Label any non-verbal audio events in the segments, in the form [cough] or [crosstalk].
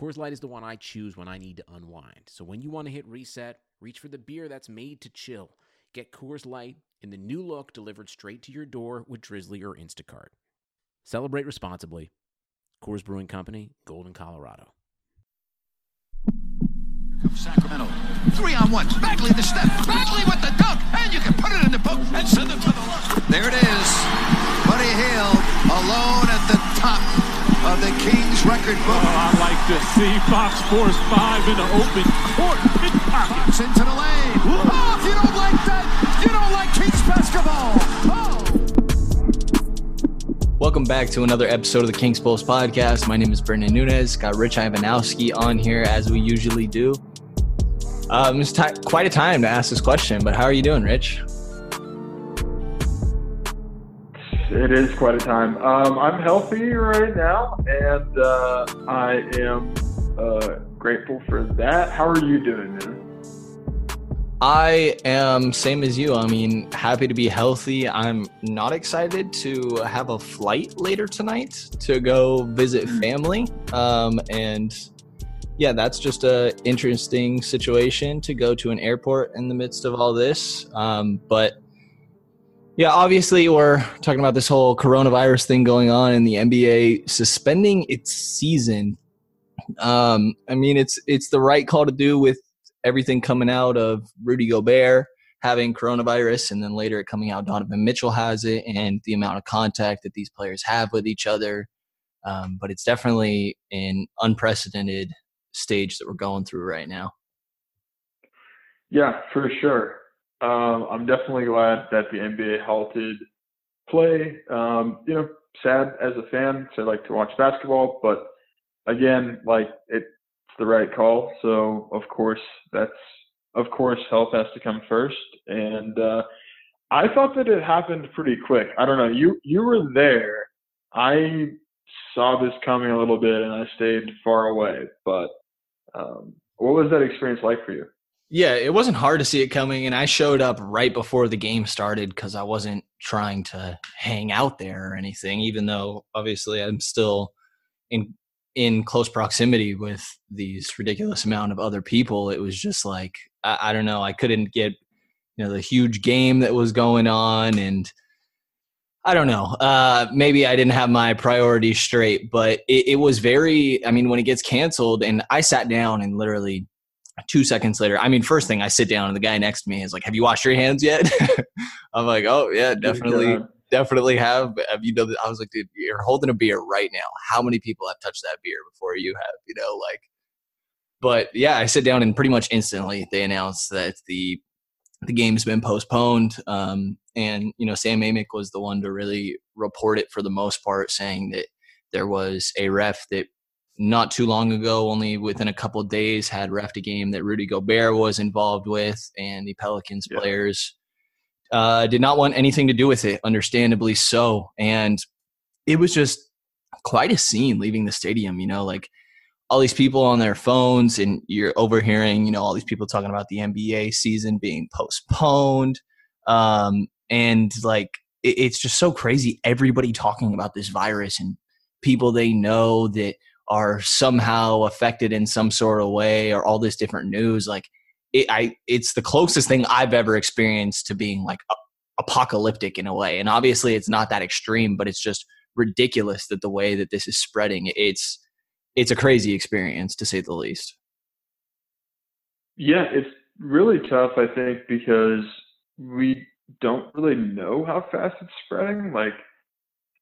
Coors Light is the one I choose when I need to unwind. So when you want to hit reset, reach for the beer that's made to chill. Get Coors Light in the new look delivered straight to your door with Drizzly or Instacart. Celebrate responsibly. Coors Brewing Company, Golden, Colorado. Sacramento. Three on one. Bagley the step. Bagley with the dunk. And you can put it in the book and send it to the left. There it is. Buddy Hield alone at the top of the Kings record book. To see Fox Force 5 in the open court. Fox into the lane. Oh, if you don't like that, you don't like Kings basketball. Oh. Welcome back to another episode of the Kings Pulse podcast. My name is Brendan Nunez. Got Rich Ivanowski on here as we usually do. Um, it's t- quite a time to ask this question, but how are you doing, Rich? It is quite a time. Um, I'm healthy right now, and uh, I am uh, grateful for that. How are you doing, man? I am same as you. I mean, happy to be healthy. I'm not excited to have a flight later tonight to go visit family. Um, and yeah, that's just a interesting situation to go to an airport in the midst of all this. Um, but yeah, obviously we're talking about this whole coronavirus thing going on and the NBA suspending its season. Um, I mean, it's it's the right call to do with everything coming out of Rudy Gobert having coronavirus, and then later it coming out Donovan Mitchell has it, and the amount of contact that these players have with each other. Um, but it's definitely an unprecedented stage that we're going through right now. Yeah, for sure. Um, I'm definitely glad that the NBA halted play. Um, you know, sad as a fan because I like to watch basketball, but again, like it's the right call. So of course, that's of course health has to come first. And uh, I thought that it happened pretty quick. I don't know. You you were there. I saw this coming a little bit, and I stayed far away. But um, what was that experience like for you? Yeah, it wasn't hard to see it coming, and I showed up right before the game started because I wasn't trying to hang out there or anything. Even though obviously I'm still in in close proximity with these ridiculous amount of other people. It was just like I, I don't know. I couldn't get you know the huge game that was going on, and I don't know. Uh, maybe I didn't have my priorities straight, but it, it was very. I mean, when it gets canceled, and I sat down and literally two seconds later, I mean, first thing I sit down and the guy next to me is like, "Have you washed your hands yet?" [laughs] I'm like, "Oh yeah, definitely, definitely have." Have you done? I was like, "Dude, you're holding a beer right now. How many people have touched that beer before you have?" You know, like. But yeah, I sit down and pretty much instantly they announced that the the game's been postponed. Um, and you know, Sam Amick was the one to really report it for the most part, saying that there was a ref that not too long ago, only within a couple days, had ref a game that Rudy Gobert was involved with, and the Pelicans Yeah. players uh, did not want anything to do with it, understandably so. And it was just quite a scene leaving the stadium, you know, like all these people on their phones, and you're overhearing, you know, all these people talking about the NBA season being postponed. Um, and like, it, it's just so crazy. Everybody talking about this virus and people they know that are somehow affected in some sort of way or all this different news like it, I it's the closest thing I've ever experienced to being like a, apocalyptic in a way and obviously it's not that extreme but it's just ridiculous that the way that this is spreading it's it's a crazy experience to say the least Yeah, it's really tough, I think, because we don't really know how fast it's spreading. Like,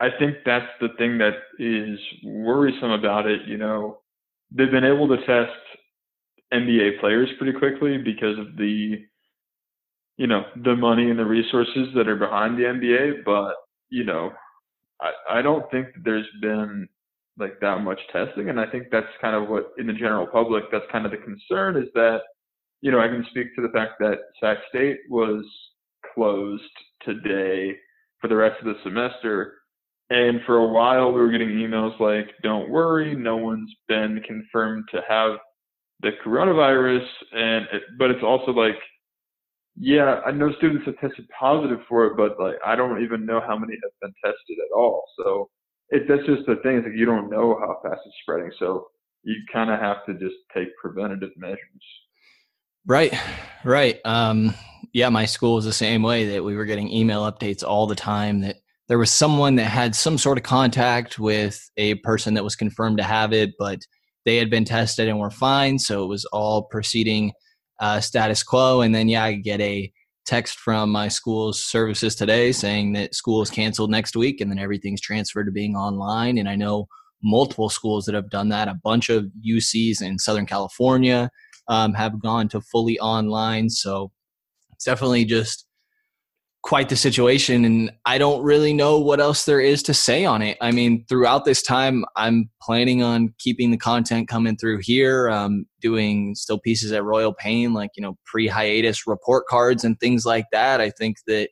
I think that's the thing that is worrisome about it. You know, they've been able to test NBA players pretty quickly because of the, you know, the money and the resources that are behind the NBA. But, you know, I, I don't think there's been like that much testing. And I think that's kind of what, in the general public, that's kind of the concern is that you know, I can speak to the fact that Sac State was closed today for the rest of the semester. And for a while, we were getting emails like, don't worry, no one's been confirmed to have the coronavirus. And, it, but it's also like, yeah, I know students have tested positive for it, but like, I don't even know how many have been tested at all. So it, that's just the thing. It's like, you don't know how fast it's spreading. So you kind of have to just take preventative measures. Right, right. Um, yeah, my school was the same way that we were getting email updates all the time that there was someone that had some sort of contact with a person that was confirmed to have it, but they had been tested and were fine. So it was all proceeding uh, status quo. And then, yeah, I get a text from my school's services today saying that school is canceled next week and then everything's transferred to being online. And I know multiple schools that have done that. A bunch of UCs in Southern California um, have gone to fully online. So it's definitely just quite the situation. And I don't really know what else there is to say on it. I mean, throughout this time, I'm planning on keeping the content coming through here, um, doing still pieces at Royal Pain, like, you know, pre hiatus report cards and things like that. I think that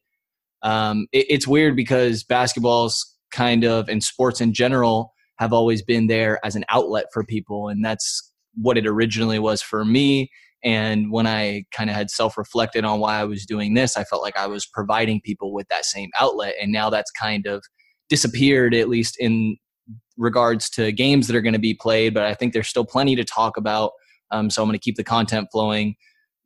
um, it, it's weird because basketball's kind of, and sports in general, have always been there as an outlet for people. And that's what it originally was for me. And when I kind of had self reflected on why I was doing this, I felt like I was providing people with that same outlet. And now that's kind of disappeared, at least in regards to games that are going to be played. But I think there's still plenty to talk about. Um, so I'm going to keep the content flowing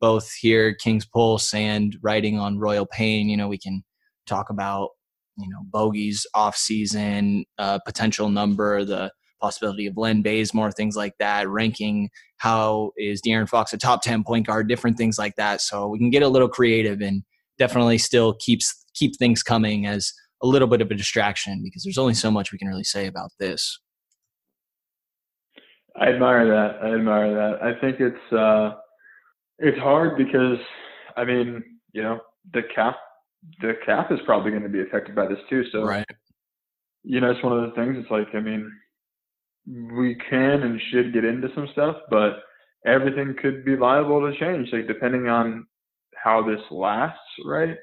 both here, King's Pulse, and writing on Royal Pain. You know, we can talk about you know bogeys off season uh, potential number, the possibility of Len Bazemore, things like that, ranking how is De'Aaron Fox a top ten point guard, different things like that. So we can get a little creative and definitely still keeps keep things coming as a little bit of a distraction because there's only so much we can really say about this. I admire that. I admire that. I think it's uh, it's hard because I mean, you know, the cap the cap is probably going to be affected by this too. So, right. you know, it's one of those things. It's like, I mean, we can and should get into some stuff, but everything could be liable to change, like depending on how this lasts, right?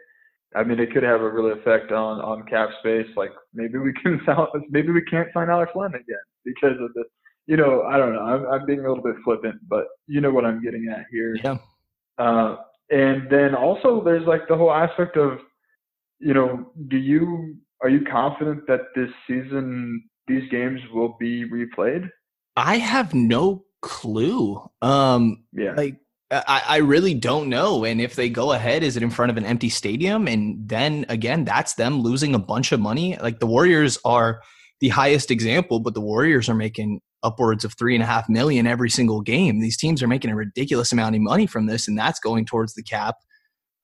I mean, it could have a real effect on on cap space. Like maybe we [laughs] can sell, maybe we can't sign Alex Len again because of the, you know, I don't know. I'm, I'm being a little bit flippant, but you know what I'm getting at here. Yeah. Uh, and then also there's like the whole aspect of, you know, do you are you confident that this season these games will be replayed? I have no clue. Um, yeah, like I, I really don't know. And if they go ahead, is it in front of an empty stadium? And then again, that's them losing a bunch of money. Like the Warriors are the highest example, but the Warriors are making upwards of three and a half million every single game. These teams are making a ridiculous amount of money from this, and that's going towards the cap.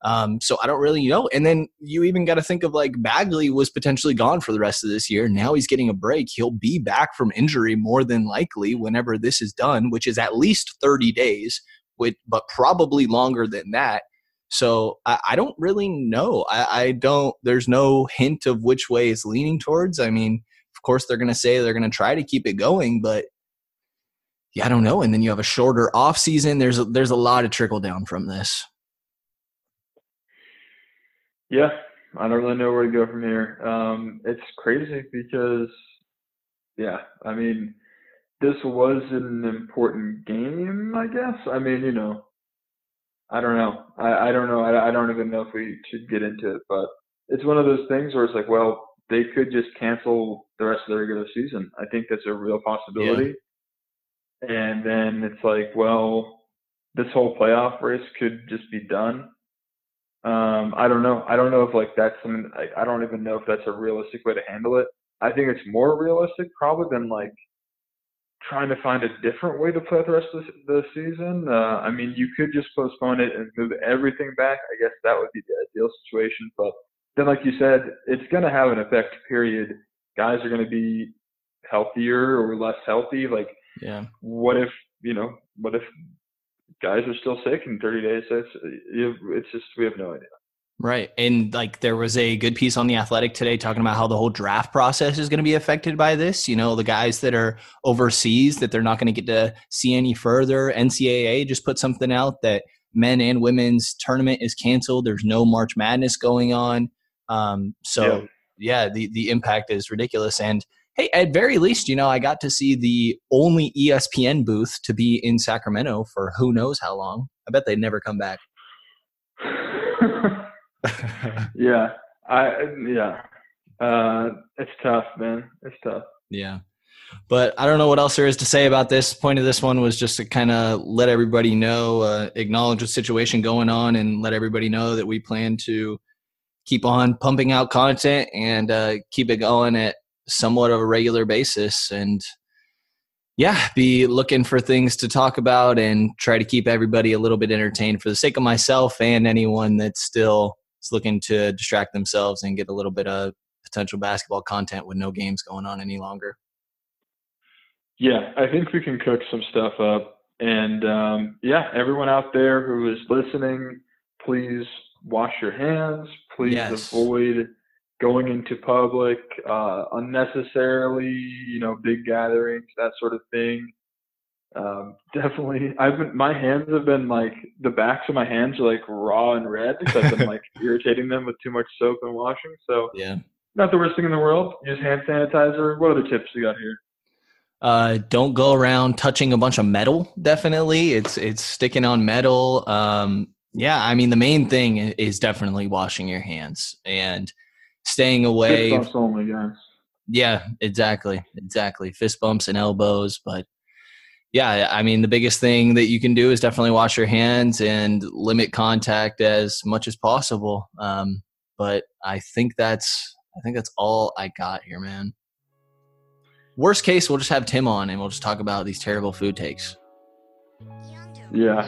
Um, so I don't really know. And then you even got to think of like Bagley was potentially gone for the rest of this year. Now he's getting a break. He'll be back from injury more than likely whenever this is done, which is at least 30 days, with, but probably longer than that. So I, I don't really know. I, I don't, there's no hint of which way it's leaning towards. I mean, of course, they're going to say they're going to try to keep it going, but yeah, I don't know. And then you have a shorter off season. There's a, there's a lot of trickle down from this. Yeah, I don't really know where to go from here. Um, it's crazy because, yeah, I mean, this was an important game, I guess. I mean, you know, I don't know. I, I don't know. I, I don't even know if we should get into it, but it's one of those things where it's like, well, they could just cancel the rest of the regular season. I think that's a real possibility. Yeah. And then it's like, well, this whole playoff race could just be done. Um, I don't know. I don't know if like that's something. Like, I don't even know if that's a realistic way to handle it. I think it's more realistic probably than like trying to find a different way to play the rest of the, season. Uh, I mean, you could just postpone it and move everything back. I guess that would be the ideal situation. But then, like you said, it's going to have an effect. Period. Guys are going to be healthier or less healthy. Like, yeah. What if you know? What if guys are still sick in 30 days? It's it's just we have no idea. Right. And like there was a good piece on the athletic today talking about how the whole draft process is going to be affected by this. You know, the guys that are overseas that they're not going to get to see any further. NCAA just put something out that men and women's tournament is canceled. There's no March Madness going on. Um, so yeah. yeah, the the impact is ridiculous. And hey, at very least, you know, I got to see the only ESPN booth to be in Sacramento for who knows how long. I bet they'd never come back. [laughs] [laughs] yeah, I yeah, uh, it's tough, man. It's tough. Yeah. But I don't know what else there is to say about this. Point of this one was just to kind of let everybody know, uh, acknowledge the situation going on, and let everybody know that we plan to keep on pumping out content and uh, keep it going at somewhat of a regular basis. And yeah, be looking for things to talk about and try to keep everybody a little bit entertained for the sake of myself and anyone that still is looking to distract themselves and get a little bit of potential basketball content with no games going on any longer. Yeah, I think we can cook some stuff up. And um, yeah, everyone out there who is listening, please wash your hands. Please yes. avoid going into public uh, unnecessarily, you know, big gatherings, that sort of thing. Um, [laughs] definitely, I've been, my hands have been like, the backs of my hands are like raw and red because I've been like [laughs] irritating them with too much soap and washing. So, yeah, not the worst thing in the world. Use hand sanitizer. What other tips you got here? Uh, don't go around touching a bunch of metal. Definitely, it's it's sticking on metal. Um, yeah, I mean the main thing is definitely washing your hands and staying away. Fist bumps only, guys. Yeah, exactly, exactly. Fist bumps and elbows, but yeah, I mean the biggest thing that you can do is definitely wash your hands and limit contact as much as possible. Um, but I think that's I think that's all I got here, man. Worst case, we'll just have Tim on and we'll just talk about these terrible food takes. Yeah,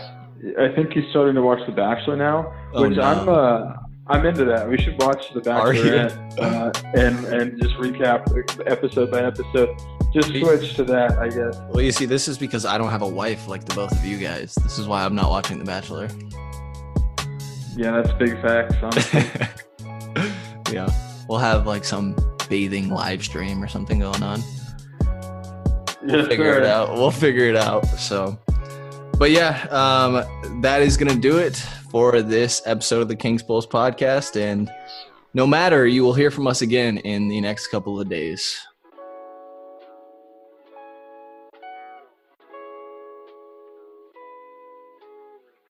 I think he's starting to watch The Bachelor now, oh, which no. I'm uh, I'm into that. We should watch The Bachelor uh, and and just recap episode by episode. Just switch to that, I guess. Well, you see, this is because I don't have a wife like the both of you guys. This is why I'm not watching The Bachelor. Yeah, that's big facts. [laughs] yeah, we'll have like some bathing live stream or something going on. We'll yes, figure sir. it out. We'll figure it out. So, but yeah, um, that is going to do it for this episode of the King's Pulse podcast. And no matter, you will hear from us again in the next couple of days.